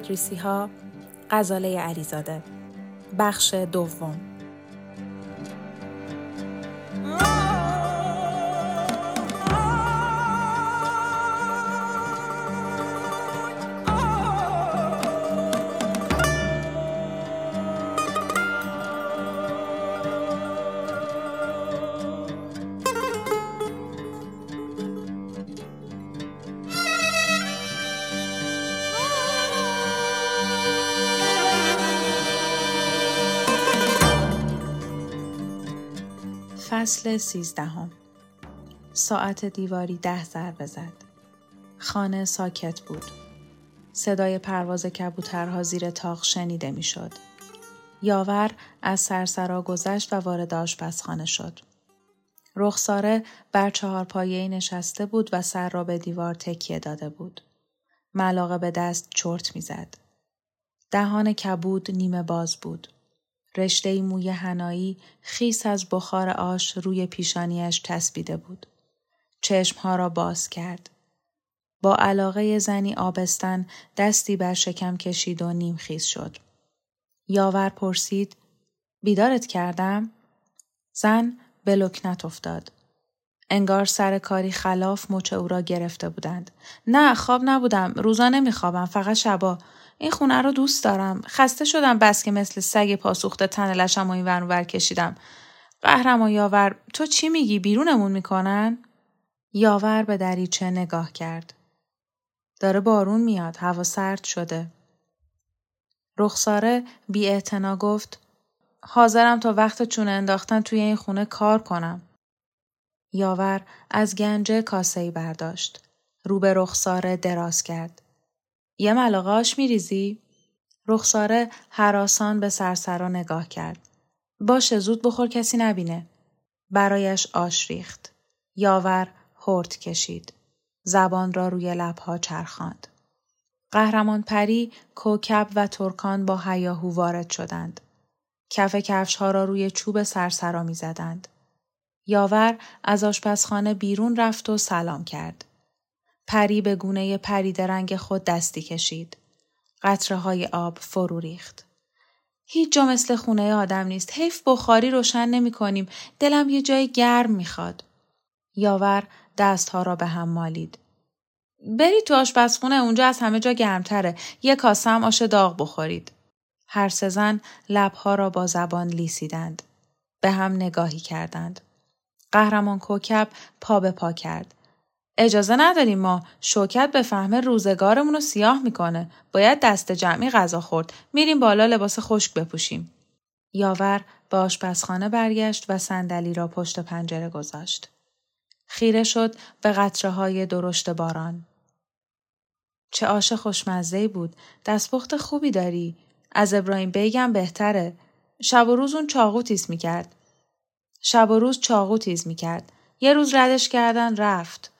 ادریسی ها غزاله علیزاده. بخش دوم. فصل سیزدهم ساعت دیواری ده ضربه زد. خانه ساکت بود. صدای پرواز کبوترها زیر تاق شنیده می‌شد. یاور از سرسرا گذشت و وارد آشپزخانه شد. رخساره بر چهار پایه نشسته بود و سر را به دیوار تکیه داده بود. ملاقه به دست چرت می‌زد. دهان کبود نیمه باز بود. رشته موی هنایی خیس از بخار آش روی پیشانیش تسبیده بود. چشمها را باز کرد. با علاقه زنی آبستن دستی بر شکم کشید و نیم خیز شد. یاور پرسید بیدارت کردم؟ زن به لکنت افتاد. انگار سر کاری خلاف مچ او را گرفته بودند. نه خواب نبودم. روزا نمیخوابم. فقط شبا. این خونه رو دوست دارم. خسته شدم بس که مثل سگ پاسوخته تن لشم و این ور کشیدم. قهرمان یاور تو چی میگی بیرونمون می‌کنن؟ یاور به دریچه نگاه کرد. داره بارون میاد. هوا سرد شده. رخساره بی گفت حاضرم تا وقت چونه انداختن توی این خونه کار کنم. یاور از گنجه کاسه برداشت. رو به رخساره دراز کرد. یه ملاقه آش میریزی؟ رخساره حراسان به سرسرا نگاه کرد. باشه زود بخور کسی نبینه. برایش آش ریخت. یاور هرد کشید. زبان را روی لبها چرخاند. قهرمان پری، کوکب و ترکان با هیاهو وارد شدند. کف کفش ها را روی چوب سرسرا می زدند. یاور از آشپزخانه بیرون رفت و سلام کرد. پری به گونه پرید رنگ خود دستی کشید. قطره های آب فرو ریخت. هیچ جا مثل خونه آدم نیست. حیف بخاری روشن نمی کنیم. دلم یه جای گرم می‌خواد. یاور دستها را به هم مالید. برید تو آشپزخونه اونجا از همه جا گرمتره. یه کاسه هم آش داغ بخورید. هر سه زن لبها را با زبان لیسیدند. به هم نگاهی کردند. قهرمان کوکب پا به پا کرد. اجازه نداریم ما شوکت به فهم روزگارمون رو سیاه می‌کنه. باید دست جمعی غذا خورد. میریم بالا لباس خشک بپوشیم. یاور به آشپزخانه برگشت و صندلی را پشت پنجره گذاشت. خیره شد به قطره های درشت باران. چه آش خوشمزه بود. دستپخت خوبی داری. از ابراهیم بیگم بهتره. شب و روز اون چاقو تیز می‌کرد. شب و روز چاقو تیز می‌کرد. یه روز ردش کردن رفت.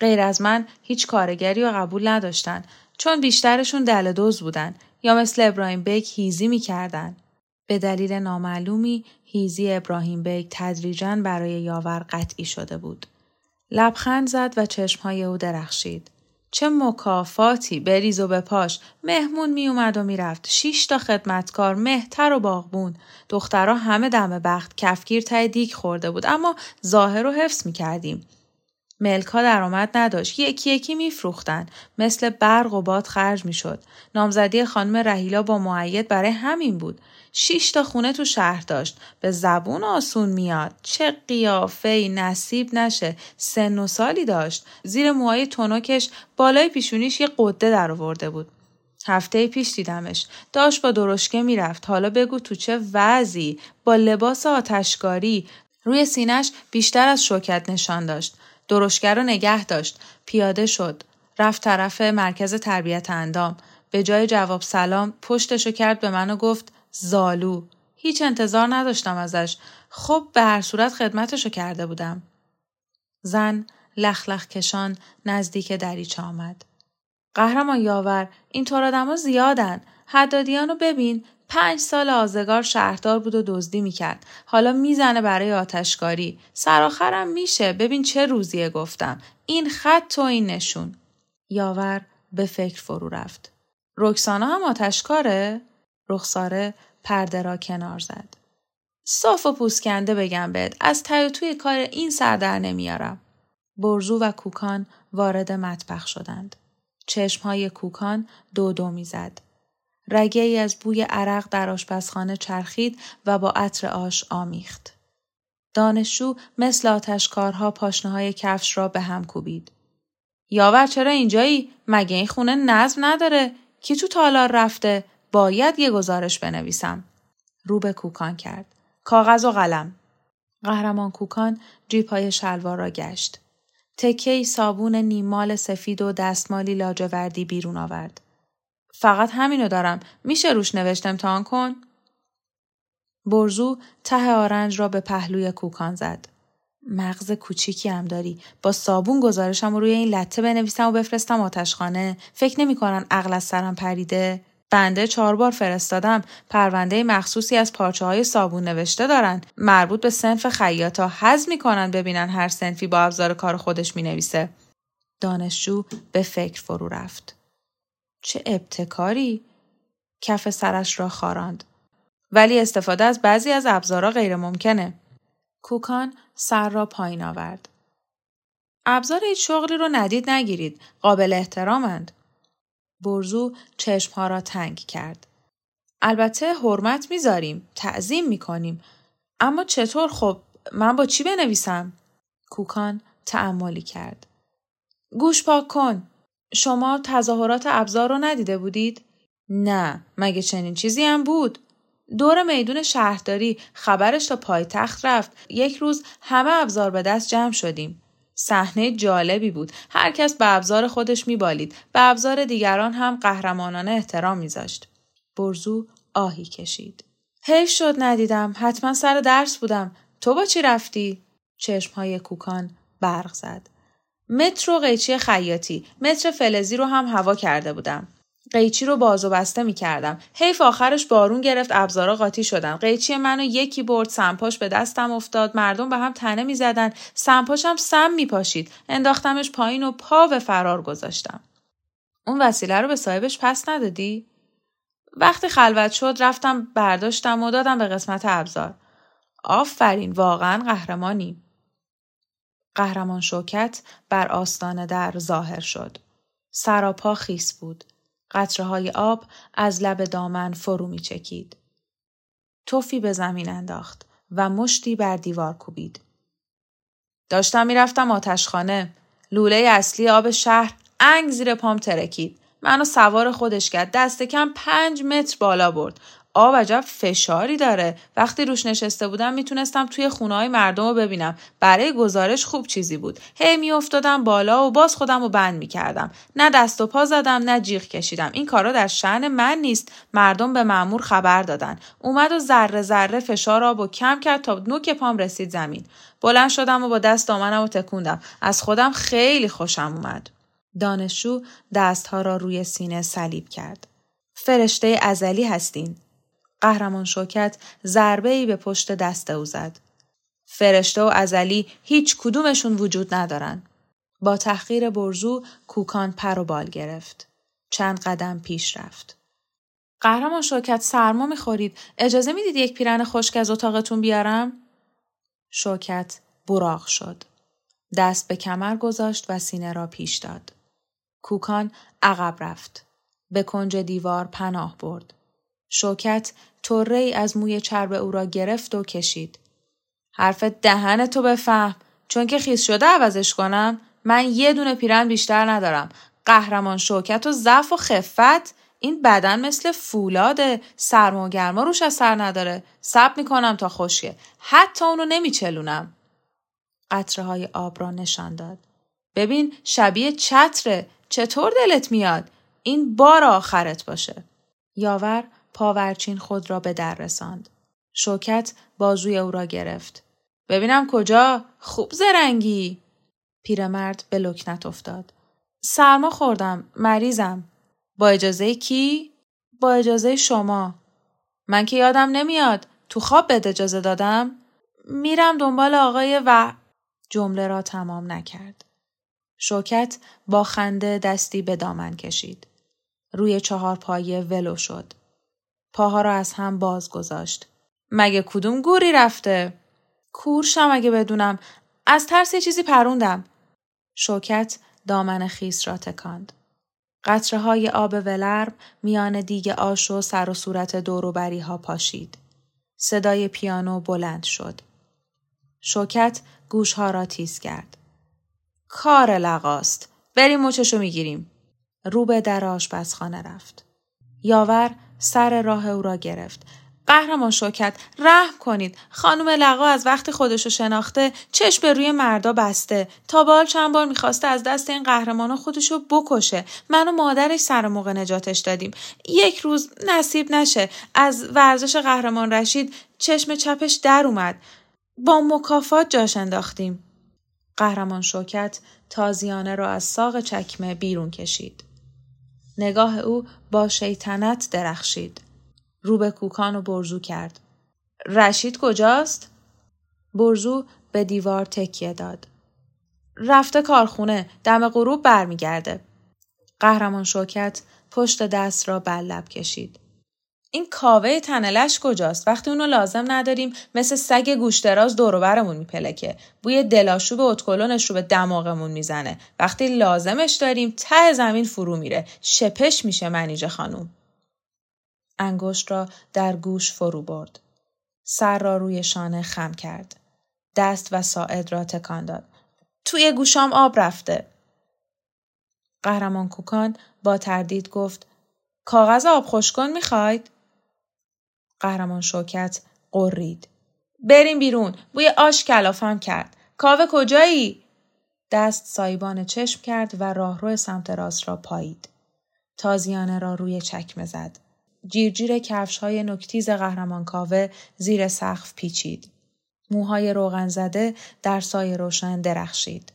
غیر از من هیچ کارگری و قبول نداشتن چون بیشترشون دل دوز بودن یا مثل ابراهیم بیک هیزی می‌کردن. به دلیل نامعلومی هیزی ابراهیم بیک تدریجا برای یاور قطعی شده بود. لبخند زد و چشمهای او درخشید. چه مکافاتی بریز و بپاش مهمون می اومد و می‌رفت شیش تا خدمتکار مهتر و باغبون دخترها همه دم بخت کفگیر ته دیگ خورده بود اما ظاهر رو حفظ می کردیم. ملک ها درآمد نداشت یکی یکی میفروختن مثل برق و باد خرج می‌شد نامزدی خانم رهیلا با معید برای همین بود شیش تا خونه تو شهر داشت. به زبون آسون میاد. چه قیافه نصیب نشه. سن و سالی داشت. زیر موهای تونکش بالای پیشونیش یه قده در آورده بود. هفته پیش دیدمش. داشت با درشکه می‌رفت. حالا بگو تو چه وضعی. با لباس آتشکاری. روی سینش بیشتر از شوکت نشان داشت. درشکه رو نگه داشت. پیاده شد. رفت طرف مرکز تربیت اندام. به جای جواب سلام پشتشو کرد به من و گفت زالو. هیچ انتظار نداشتم ازش. خب به هر صورت خدمتشو کرده بودم. زن لخلخ کشان نزدیک دریچه آمد. قهرمان یاور اینطور آدما زیادن. حدادیانو ببین پنج سال آزگار شهردار بود و دزدی می‌کرد. حالا می‌زنه برای آتشکاری. سرآخرم میشه. ببین چه روزیه گفتم. این خط تو این نشون. یاور به فکر فرو رفت. رکسانا هم آتشکاره؟ رخساره پرده را کنار زد. صاف و پوسکنده بگم بهت از تی توی کار این سر در نمیارم. برزو و کوکان وارد مطبخ شدند. چشمهای کوکان دو دو می‌زد. رگه ای از بوی عرق در آشپزخانه چرخید و با عطر آش آمیخت. دانشجو مثل آتشکارها پاشنه های کفش را به هم کوبید. یاور چرا اینجایی؟ مگه این خونه نظم نداره؟ کی تو تالار رفته؟ باید یه گزارش بنویسم. رو به کوکان کرد. کاغذ و قلم. قهرمان کوکان جیب های شلوار را گشت. تکه صابون نیمال سفید و دستمالی لاجوردی بیرون آورد. فقط همینو دارم. میشه روش نوشت امتحان کن؟ برزو ته آرنج را به پهلوی کوکان زد. مغز کوچیکی هم داری. با صابون گزارشم رو روی این لطه بنویسم و بفرستم آتشخانه. فکر نمی‌کنن عقل از سرم پریده. بنده چهار بار فرستادم. پرونده مخصوصی از پارچه های صابون نوشته دارن. مربوط به سنف خیاطا حز می‌کنن ببینن هر سنفی با ابزار کار خودش می‌نویسه. دانشجو به فکر فرو رفت. چه ابتکاری کف سرش را خاراند ولی استفاده از بعضی از ابزارها غیر ممکنه کوکان سر را پایین آورد. ابزار هیچ شغلی رو ندید نگیرید. قابل احترامند. برزو چشمها را تنگ کرد. البته حرمت می‌ذاریم. تعظیم می‌کنیم. اما چطور خب من با چی بنویسم؟ کوکان تعمالی کرد. گوش پاک کن. شما تظاهرات ابزار رو ندیده بودید؟ نه مگه چنین چیزی هم بود؟ دور میدون شهرداری خبرش تا پایتخت رفت. یک روز همه ابزار به دست جمع شدیم. صحنه جالبی بود. هر کس به ابزار خودش میبالید. به ابزار دیگران هم قهرمانانه احترام میذاشت. برزو آهی کشید. حیف شد ندیدم. حتما سر درس بودم. تو با چی رفتی؟ چشمهای کوکان برق زد. متر و قیچی خیاطی متر فلزی رو هم هوا کرده بودم قیچی رو باز و بسته می کردم. حیف آخرش بارون گرفت ابزارا قاطی شدن. قیچی منو یکی برد سمپاش به دستم افتاد. مردم به هم تنه می زدن. سمپاشم سم می پاشید. انداختمش پایین و پا به فرار گذاشتم. اون وسیله رو به صاحبش پس ندادی؟ وقتی خلوت شد رفتم برداشتم و دادم به قسمت ابزار. آفرین واقعا قهرمانی. قهرمان شوکت بر آستانه در ظاهر شد. سراپا خیس بود. قطره های آب از لب دامن فرو می چکید. توفی به زمین انداخت و مشتی بر دیوار کوبید. داشتم می‌رفتم آتشخانه. لوله اصلی آب شهر انگ زیر پام ترکید. منو سوار خودش کرد. دست کم پنج متر بالا برد. آب عجب فشاری داره. وقتی روش نشسته بودم می‌تونستم توی خونه های مردم رو ببینم. برای گزارش خوب چیزی بود. هی میافتادم بالا و باز خودم رو بند می‌کردم. نه دست و پا زدم نه جیغ کشیدم. این کارا در شعن من نیست. مردم به معمور خبر دادن. اومد و ذره ذره فشار آب و کم کرد تا نوک پام رسید زمین. بلند شدم و با دست دامنم و تکوندم. از خودم خیلی خوشم اومد. دانشجو دستها را روی سینه صلیب کرد. فرشته ازلی هستین. قهرمان شوکت ضربه ای به پشت دست او زد. فرشته و ازلی هیچ کدومشون وجود ندارن. با تحقیر برزو کوکان پر و بال گرفت. چند قدم پیش رفت. قهرمان شوکت سرما می‌خورید. اجازه می‌دید یک پیرن خشک از اتاقتون بیارم؟ شوکت براغ شد. دست به کمر گذاشت و سینه را پیش داد. کوکان عقب رفت. به کنج دیوار پناه برد. شوکت طره از موی چرب او را گرفت و کشید. حرف دهن تو بفهم. چون که خیس شده عوضش کنم من یه دونه پیرن بیشتر ندارم. قهرمان شوکت و ضعف و خفت. این بدن مثل فولاده. سرما و گرما روش اثر نداره. سب می‌کنم تا خشکه. حتی اونو نمیچلونم. قطره های آب را نشان داد. ببین شبیه چتره. چطور دلت میاد؟ این بار آخرت باشه. یاور پاورچین خود را به در رساند. شوکت بازوی او را گرفت. ببینم کجا؟ خوب زرنگی! پیرمرد به لکنت افتاد. سرما خوردم مریضم. با اجازه کی؟ با اجازه شما. من که یادم نمیاد. تو خواب بهت اجازه دادم. میرم دنبال آقای و جمله را تمام نکرد. شوکت با خنده دستی به دامن کشید. روی چهار پایه ولو شد. پاها را از هم باز گذاشت مگه کدوم گوری رفته کورشم اگه بدونم از ترس چیزی پروندم شوکت دامن خیس را تکاند قطره های آب ولرم میان دیگ آش و سر و صورت دوروبری ها پاشید. صدای پیانو بلند شد. شوکت گوشها را تیز کرد. کار لغاست. بریم مچشو می‌گیریم. رو به در آشپزخانه رفت. یاور سر راه او را گرفت. قهرمان شوکت رحم کنید خانم لقا از وقتی خودشو شناخته چشم به روی مردا بسته. تا بال چند بار می‌خواسته از دست این قهرمانا خودشو بکشه. من و مادرش سر موقع نجاتش دادیم. یک روز نصیب نشه. از ورزش قهرمان رشید چشم چپش در اومد. با مکافات جاش انداختیم. قهرمان شوکت تازیانه را از ساق چکمه بیرون کشید. نگاه او با شیطنت درخشید رو به کوکان و برزو کرد. رشید کجاست؟ برزو به دیوار تکیه داد. رفته کارخونه دم غروب برمیگرده. قهرمان شوکت پشت دست را بلب کشید. این کاوه تنلش کجاست؟ وقتی اونو لازم نداریم مثل سگ گوشتراز دوروبرمون میپلکه. بوی دلاشوب اتکلونش رو به دماغمون می‌زنه. وقتی لازمش داریم ته زمین فرو میره. شپش میشه منیجه خانوم. انگشت را در گوش فرو برد. سر را روی شانه خم کرد. دست و ساعد را تکان داد. توی گوشام آب رفته. قهرمان کوکان با تردید گفت کاغذ آب خوشکن می‌خواید؟ قهرمان شوکت قرید. بریم بیرون. بوی آش کلافم کرد. کاوه کجایی؟ دست سایبان چشم کرد و راهرو سمت راست را پایید. تازیانه را روی چکمه زد. جیرجیر کفش های نکتیز قهرمان کاوه زیر سقف پیچید. موهای روغن زده در سایه روشن درخشید.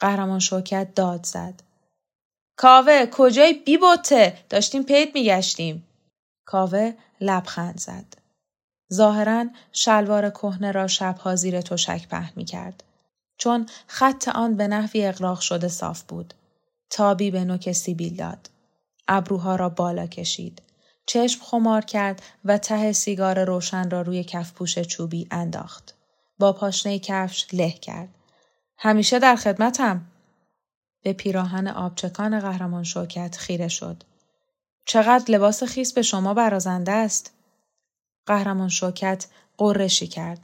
قهرمان شوکت داد زد. کاوه کجای بی بوته؟ داشتیم پیت میگشتیم. کاوه لبخند زد. ظاهرا شلوار کهنه را شبها زیر تشک پهن می کرد. چون خط آن به نحوی اقراق شده صاف بود. تابی به نوک سیبیل داد. ابروها را بالا کشید. چشم خمار کرد و ته سیگار روشن را روی کفپوش چوبی انداخت. با پاشنه کفش له کرد. همیشه در خدمتم. به پیراهن آبچکان قهرمان شوکت خیره شد. چقدر لباس خیس به شما برازنده است؟ قهرمان شوکت قرشی کرد.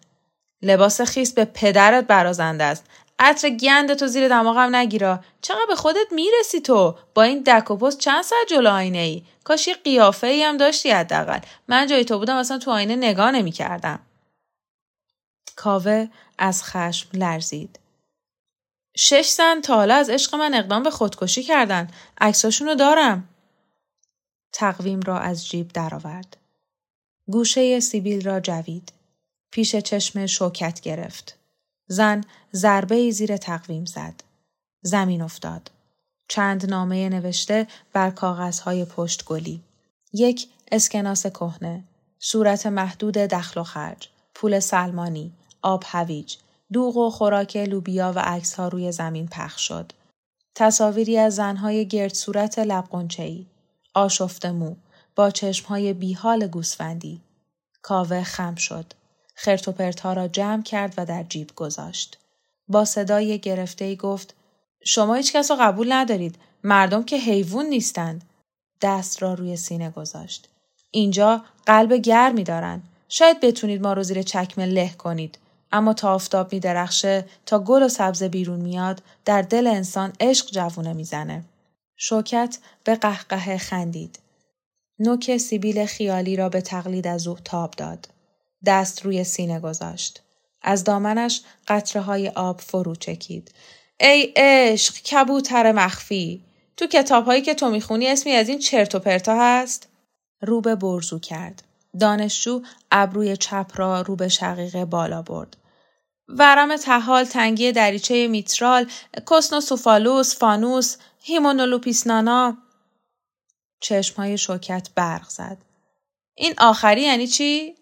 لباس خیس به پدرت برازنده است. عطر گند تو زیر دماغم نگیرا. چقدر به خودت می‌رسی تو؟ با این دک و پست چند ساعت جلو آینه ای کاش یه قیافه ای هم داشتی حداقل. من جای تو بودم اصلا تو آینه نگاه نمی‌کردم. کاوه از خشم لرزید. شش سن تا حالا از عشق من اقدام به خودکشی کردن عکساشونو دارم. تقویم را از جیب درآورد گوشه سیبیل را جوید پیش چشم شوکت گرفت زن ضربه زیر تقویم زد. زمین افتاد. چند نامه نوشته بر کاغذهای پشت گلی. یک اسکناس کهنه، صورت محدود دخل و خرج، پول سلمانی، آب هویج، دوغ و خوراک لوبیا و عکس ها روی زمین پخش شد. تصاویری از زنهای گرد صورت لبقنچهی، آشفت مو، با چشمهای بیحال گوسفندی. کاوه خم شد. خرت ها را جمع کرد و در جیب گذاشت. با صدای گرفته ای گفت شما هیچ کس را قبول ندارید. مردم که حیوان نیستند. دست را روی سینه گذاشت. اینجا قلب گرمی دارن. شاید بتونید ما رو زیر چکمه له کنید. اما تا آفتاب می درخشه تا گل و سبز بیرون میاد در دل انسان عشق جوونه می‌زنه. شوکت به قهقه خندید. نوک سیبیل خیالی را به تقلید از او تاب داد. دست روی سینه گذاشت. از دامنش قطره های آب فرو چکید. ای عشق کبوتر مخفی تو کتاب هایی که تو می‌خونی اسمی از این چرت و پرتا هست؟ رو به برزو کرد. دانشجو ابروی چپ را رو به شقیقه بالا برد. ورم تحال تنگی دریچه میترال، کسنوسوفالوس، فانوس، هیمونولوپیسنانا. چشمهای شوکت برق زد. این آخری یعنی چی؟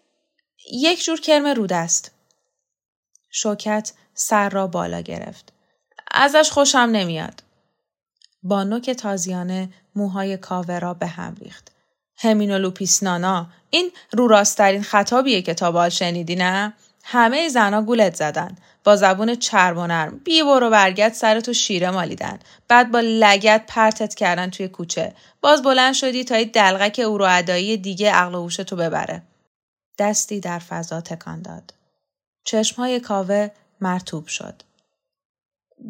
یک جور کرم رود است. شوکت سر را بالا گرفت. ازش خوشم نمیاد. با نوک تازیانه موهای کاوه را به هم ریخت. همینولوپیسنانا این رو راستترین خطابیه که تا شنیدی نه؟ همه زنا گولت زدن. با زبون چرب و نرم بی برو برگت سرتو شیره مالیدن. بعد با لگت پرتت کردن توی کوچه. باز بلند شدی تا این دلغک او رو ادایی دیگه عقل و تو ببره. دستی در فضا تکان داد. چشمهای کاوه مرتوب شد.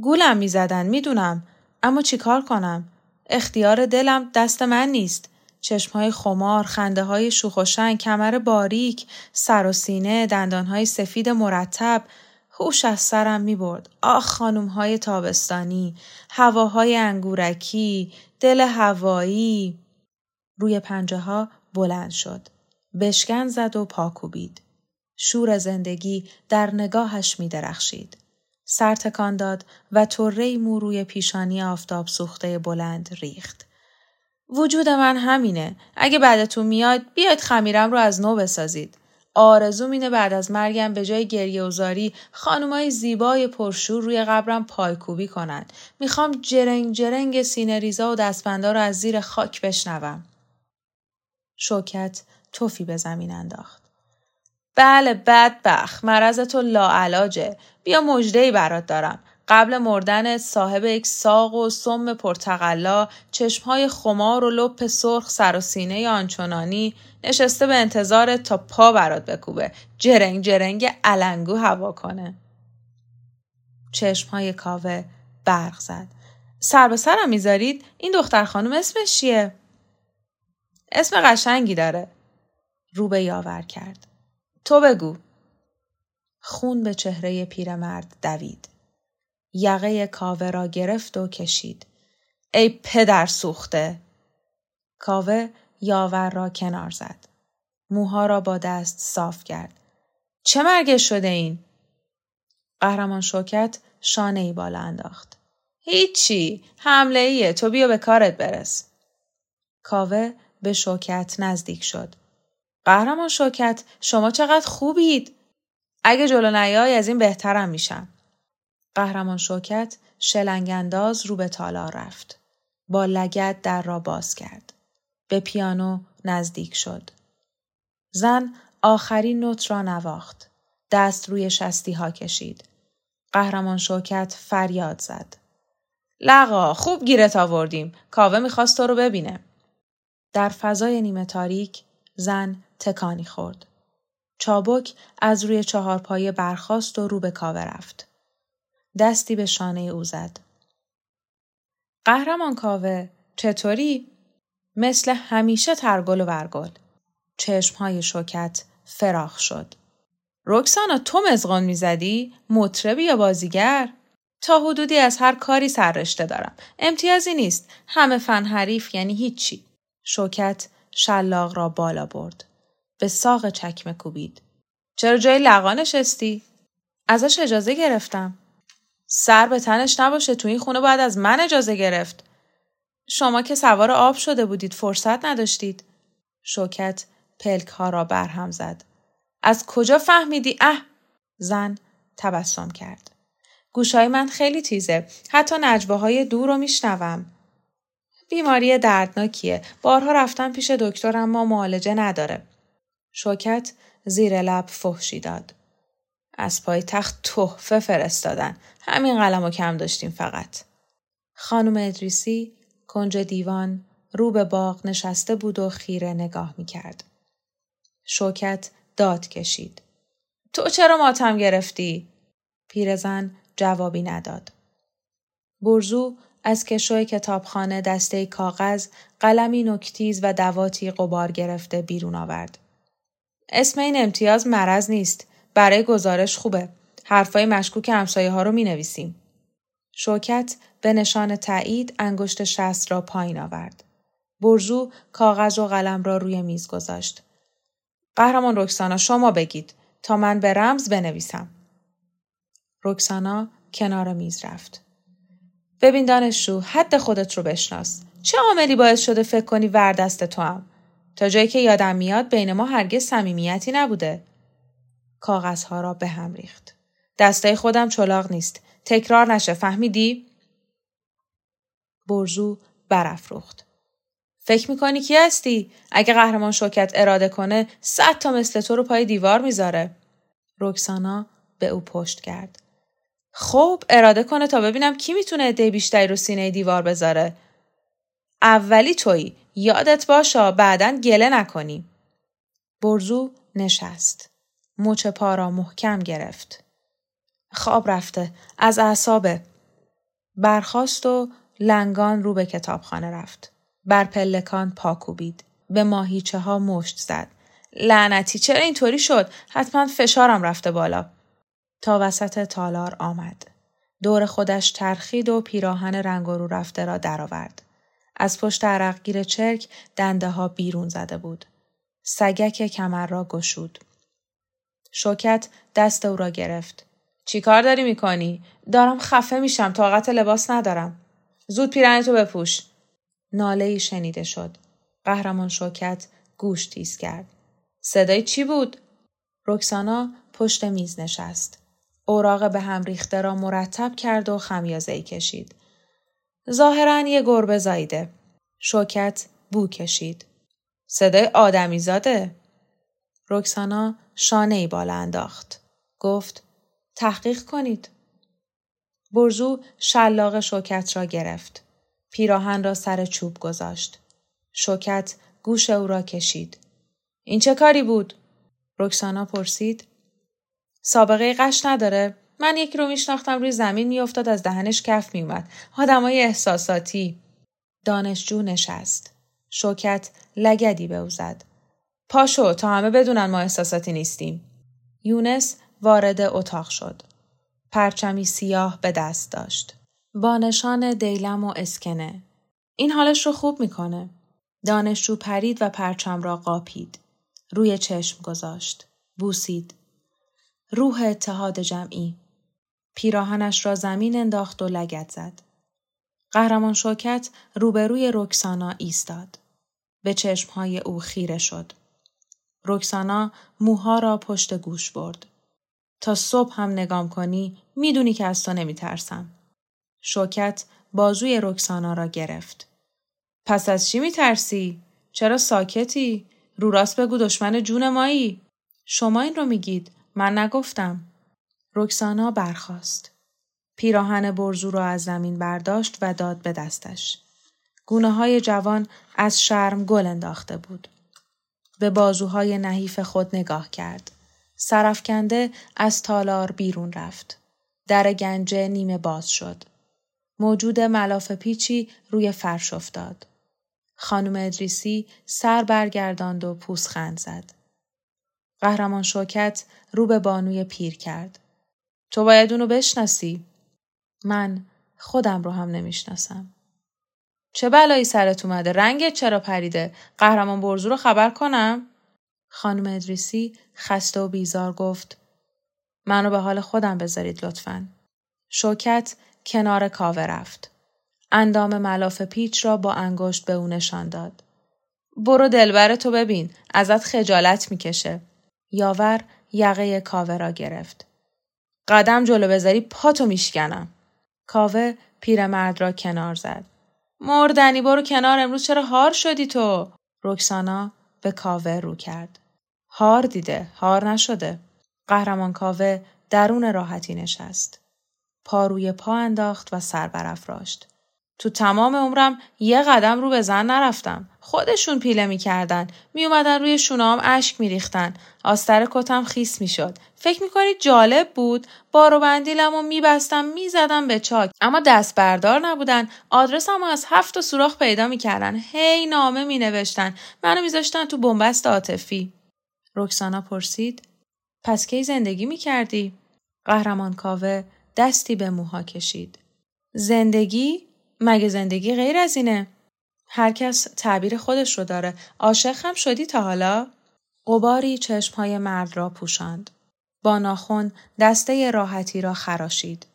گولم می‌زدن می‌دونم اما چیکار کنم؟ اختیار دلم دست من نیست. چشمهای خمار، خنده های شوخ و کمر باریک، سر و سینه، دندانهای سفید مرتب، هوش از سرم می برد. آخ خانوم های تابستانی، هواهای انگورکی، دل هوایی. روی پنجه ها بلند شد. بشکن زد و پاکوبید. شور زندگی در نگاهش می درخشید. سر تکان داد و طره مو روی پیشانی آفتاب سوخته بلند ریخت. وجود من همینه. اگه بعدتون میاد بیاید خمیرم رو از نو بسازید. آرزو اینه بعد از مرگم به جای گریه وزاری خانمای زیبای پرشور روی قبرم پایکوبی کنن. می‌خوام جرنگ جرنگ سینه ریزا و دستبندا رو از زیر خاک بشنوم. شوکت توفی به زمین انداخت. بله بدبخ مرض تو لاعلاجه بیا مجدهی برات دارم قبل مردن صاحب یک ساق و سم پرتقلا چشمهای خمار و لپ سرخ سر و سینه آنچنانی نشسته به انتظار تا پا برات بکوبه. جرنگ جرنگ علنگو هوا کنه. چشمهای کاوه برق زد. سر به سرم می‌ذارید؟ این دختر خانم اسمش چیه؟ اسم قشنگی داره. رو به یاور کرد. تو بگو. خون به چهره پیرمرد دوید. یقه کاوه را گرفت و کشید. ای پدر سوخته! کاوه یاور را کنار زد. موها را با دست صاف کرد. چه مرگش شده این؟ قهرمان شوکت شانه ای بالا انداخت. هیچی حمله ایه تو بیا به کارت برس. کاوه به شوکت نزدیک شد. قهرمان شوکت شما چقدر خوبید اگه جلو نیای از این بهترم میشم قهرمان شوکت شلنگانداز رو به تالار رفت. با لگت در را باز کرد. به پیانو نزدیک شد. زن آخرین نوت را نواخت. دست روی شستی ها کشید. قهرمان شوکت فریاد زد. لقا خوب گیرت آوردیم. کاوه می‌خواست تو رو ببینه. در فضای نیمه تاریک زن تکانی خورد. چابک از روی چهار پایه برخاست و رو به کاوه رفت. دستی به شانه او زد. قهرمان کاوه چطوری؟ مثل همیشه ترگل و برگل. چشمهای شوکت فراخ شد. رکسانا تو مزغان می‌زدی؟ مطربی یا بازیگر؟ تا حدودی از هر کاری سررشته دارم. امتیازی نیست. همه فن حریف یعنی هیچی. شوکت شلاق را بالا برد. به ساق چکمه کوبید. چرا جای لقا نشستی؟ ازش اجازه گرفتم. سر به تنش نباشه تو این خونه باید از من اجازه گرفت. شما که سوار آب شده بودید فرصت نداشتید. شوکت پلک ها را برهم زد. از کجا فهمیدی؟ اه! زن تبسم کرد. گوشای من خیلی تیزه. حتی نجبه های دور رو میشنوم. بیماری دردناکیه. بارها رفتم پیش دکتر اما معالجه نداره. شوکت زیر لب فحشی داد. از پای تخت تحفه فرستادن. همین قلم و کم داشتیم فقط. خانم ادریسی کنج دیوان رو به باغ نشسته بود و خیره نگاه می کرد. شوکت داد کشید. تو چرا ماتم گرفتی؟ پیرزن جوابی نداد. برزو از کشوی کتابخانه دسته کاغذ، قلمی نکتیز و دواتی قبار گرفته بیرون آورد. اسم این امتیاز مرض نیست. برای گزارش خوبه. حرفای مشکوک همسایه ها رو می نویسیم. شوکت به نشان تایید انگشت شست را پایین آورد. برزو کاغذ و قلم را روی میز گذاشت. قهرمان رکسانا شما بگید تا من به رمز بنویسم. رکسانا کنار میز رفت. ببین دانشجو حد خودت رو بشناس. چه عاملی باعث شده فکر کنی وردست تو هم؟ تا جایی که یادم میاد بین ما هرگز صمیمیتی نبوده. کاغذها را به هم ریخت. دستای خودم چلاق نیست. تکرار نشه فهمیدی؟ برزو برافروخت. فکر می‌کنی کی هستی؟ اگه قهرمان شوکت اراده کنه صد تا مثل تو رو پای دیوار می‌ذاره. رکسانا به او پشت کرد. خب اراده کنه تا ببینم کی می‌تونه عده بیشتری رو سینه دیوار بذاره. اولی تویی. یادت باشا بعدا گله نکنی. برزو نشست. مچ پا را محکم گرفت. خواب رفته. از اعصابه. برخاست و لنگان رو به کتابخانه رفت. بر پلکان پا کوبید. به ماهیچه ها مشت زد. لعنتی چرا اینطوری شد؟ حتما فشارم رفته بالا. تا وسط تالار آمد. دور خودش ترخید و پیراهن رنگ رو رفته را درآورد. از پشت عرقگیر چرک دنده ها بیرون زده بود. سگک کمر را گشود. شوکت دست او را گرفت. چی کار داری می‌کنی؟ دارم خفه میشم طاقت لباس ندارم. زود پیرن تو بپوش. ناله ای شنیده شد. قهرمان شوکت گوش تیز کرد. صدای چی بود؟ رکسانا پشت میز نشست. اوراق به هم ریخته را مرتب کرد و خمیازه ای کشید. ظاهرا یه گربه زایده. شوکت بو کشید. صدای آدمی زاده. رکسانا شانه ای بالا انداخت. گفت تحقیق کنید. برزو شلاق شوکت را گرفت. پیراهن را سر چوب گذاشت. شوکت گوش او را کشید. این چه کاری بود؟ رکسانا پرسید. سابقه قش نداره؟ من یکی رو میشناختم روی زمین میافتاد از دهنش کف میومد. آدمای احساساتی. دانشجو نشست. شوکت لگدی به او زد. پاشو تا همه بدونن ما احساساتی نیستیم. یونس وارد اتاق شد. پرچمی سیاه به دست داشت. با نشان دیلم و اسکنه. این حالش رو خوب می‌کنه. دانشجو پرید و پرچم را قاپید. روی چشم گذاشت. بوسید. روح اتحاد جمعی. پیراهنش را زمین انداخت و لگت زد. قهرمان شوکت روبروی رکسانا ایستاد. به چشمهای او خیره شد. رکسانا موها را پشت گوش برد. تا صبح هم نگام کنی می‌دونی که از تو نمیترسم. شوکت بازوی رکسانا را گرفت. پس از چی میترسی؟ چرا ساکتی؟ رو راست بگو دشمن جون مایی؟ شما این رو میگید من نگفتم. رکسانا برخاست. پیراهن برزو را از زمین برداشت و داد به دستش. گونه های جوان از شرم گل انداخته بود. به بازوهای نحیف خود نگاه کرد. سرفکنده از تالار بیرون رفت. در گنجه نیمه باز شد. موجود ملاف پیچی روی فرش افتاد. خانم ادریسی سر برگرداند و پوسخند زد. قهرمان شوکت رو به بانوی پیر کرد. تو باید اونو بشناسی. من خودم رو هم نمی‌شناسم. چه بلایی سرت اومده؟ رنگت چرا پریده؟ قهرمان برزو رو خبر کنم؟ خانم ادریسی خسته و بیزار گفت منو به حال خودم بذارید لطفا. شوکت کنار کاوه رفت. اندام ملاف پیچ را با انگشت به او نشان داد. برو دلبر تو ببین. ازت خجالت می‌کشه. یاور یقه کاوه را گرفت. قدم جلو بذاری پاتو میشکنم. کاوه پیرمرد را کنار زد. مردنی برو کنار امروز چرا هار شدی تو؟ رکسانا به کاوه رو کرد. هار دیده، هار نشده. قهرمان کاوه درون راحتی نشست. پا روی پا انداخت و سر برافراشت. تو تمام عمرم یه قدم رو به زن نرفتم. خودشون پیله می‌کردن. میومدن روی شونام اشک میریختن. آستر کتم خیس می‌شد. فکر می‌کنید جالب بود؟ بارو بندیلم و میبستم می‌زدم به چاک. اما دست بردار نبودن. آدرسم از هفت سوراخ پیدا می‌کردن. هی نامه مینوشتن. منو میذاشتن تو بنبست عاطفی. رکسانا پرسید. پس کی زندگی می‌کردی؟ قهرمان کاوه دستی به موها کشید. زندگی؟ مگه زندگی غیر از اینه؟ هر کس تعبیر خودش رو داره. عاشق هم شدی تا حالا؟ قباری چشمهای مرد را پوشاند. با ناخون دسته راحتی را خراشید.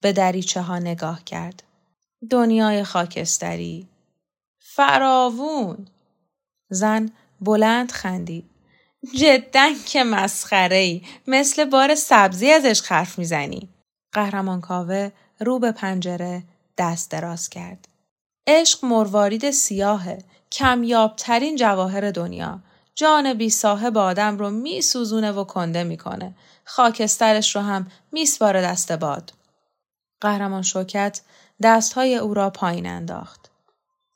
به دریچه ها نگاه کرد. دنیای خاکستری. فراوون. زن بلند خندید. جدا که مسخره ای. مثل بار سبزی ازش حرف می‌زنی. قهرمان کاوه رو به پنجره دست دراز کرد. عشق مروارید سیاهه. کمیابترین جواهر دنیا. جان بی صاحب آدم رو می سوزونه و کنده می‌کنه. خاکسترش رو هم میسپاره دست باد. قهرمان شوکت دستهای او را پایین انداخت.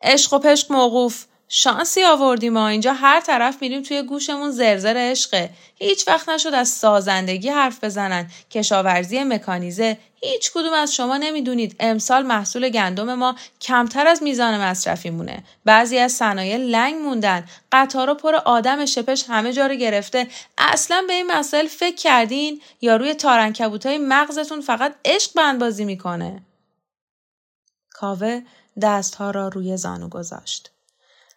عشق و پشق موقوف شانسی آوردیم ما. اینجا هر طرف میریم توی گوشمون زرزر عشقه. هیچ وقت نشد از سازندگی حرف بزنن. کشاورزی مکانیزه. هیچ کدوم از شما نمی‌دونید. امسال محصول گندم ما کمتر از میزان مصرفی مونه بعضی از صنایع لنگ موندن. قطارا پر آدم شپش همه جا رو گرفته. اصلا به این مسائل فکر کردین؟ یا روی تارنکبوتای مغزتون فقط عشق بندبازی می‌کنه؟ کاوه دستها را روی زانو گذاشت.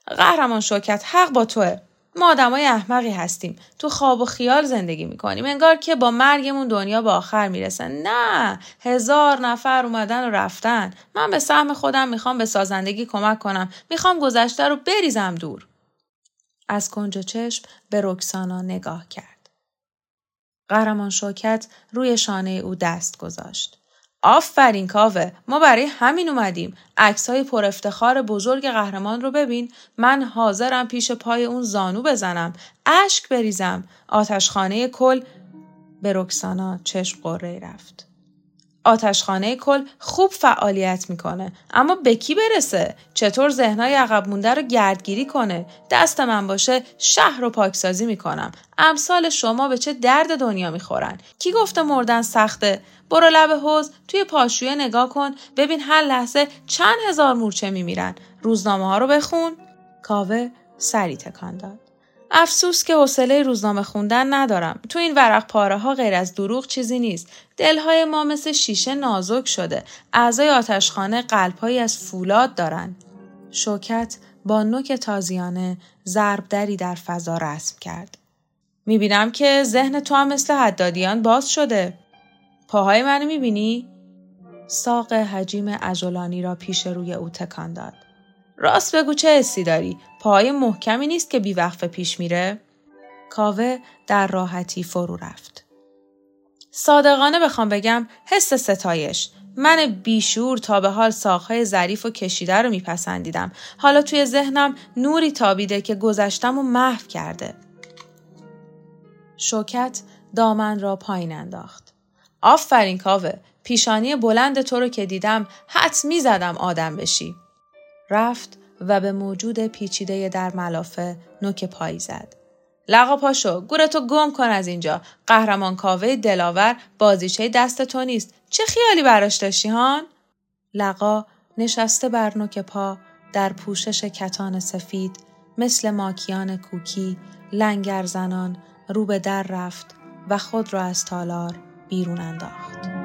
قهرمان شوکت حق با توه. ما آدمای احمقی هستیم. تو خواب و خیال زندگی می‌کنیم. انگار که با مرگمون دنیا به آخر می‌رسه. نه! هزار نفر اومدن و رفتن. من به سهم خودم می‌خوام به سازندگی کمک کنم. می‌خوام گذشته رو بریزم دور. از کنج چشم به رکسانا نگاه کرد. قهرمان شوکت روی شانه او دست گذاشت. آفرین کاوه. ما برای همین اومدیم. عکس های پر افتخار بزرگ قهرمان رو ببین. من حاضرم پیش پای اون زانو بزنم. اشک بریزم. آتشخانه کل به رکسانا چشم قره رفت. آتشخانه کل خوب فعالیت می‌کنه. اما به کی برسه؟ چطور ذهنهای عقب مونده رو گردگیری کنه؟ دست من باشه شهر رو پاکسازی می‌کنم. امثال شما به چه درد دنیا می‌خورن. کی گفته مردن سخته؟ برو لب حوز توی پاشویه نگاه کن ببین هر لحظه چند هزار مورچه میمیرن. روزنامه ها رو بخون. کاوه سری تکان داد. افسوس که حوصله روزنامه خوندن ندارم. تو این ورق پاره ها غیر از دروغ چیزی نیست. دلهای ما مثل شیشه نازک شده. اعضای آتشخانه قلبهایی از فولاد دارن. شوکت با نوک تازیانه ضربدری در فضا رسم کرد. می‌بینم که ذهن تو هم مثل حدادیان باز شده. پاهای منو می‌بینی؟ ساق حجیم عجلانی را پیش روی او تکان داد. راست بگو چه حسی داری؟ پاهای محکمی نیست که بیوقفه پیش میره؟ کاوه در راحتی فرو رفت. صادقانه بخوام بگم حس ستایش. من بیشور تا به حال ساخهای ظریف و کشیده رو میپسندیدم. حالا توی ذهنم نوری تابیده که گذشتم و محو کرده. شوکت دامن را پایین انداخت. آفرین کاوه پیشانی بلند تو رو که دیدم حد می زدم آدم بشی. رفت و به موجود پیچیده در ملافه نوک پایی زد. لقا پاشو گورتو گم کن از اینجا. قهرمان کاوه دلاور بازیچه دست تو نیست. چه خیالی براش داشتی هان؟ لقا نشسته بر نوک پا در پوشش کتان سفید مثل ماکیان کوکی لنگر زنان رو به در رفت و خود را از تالار بیرون انداخت.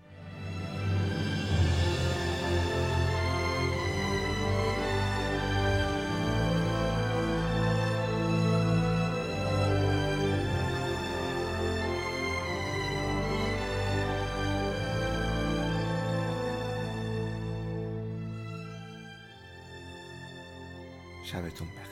شبتون بخیر.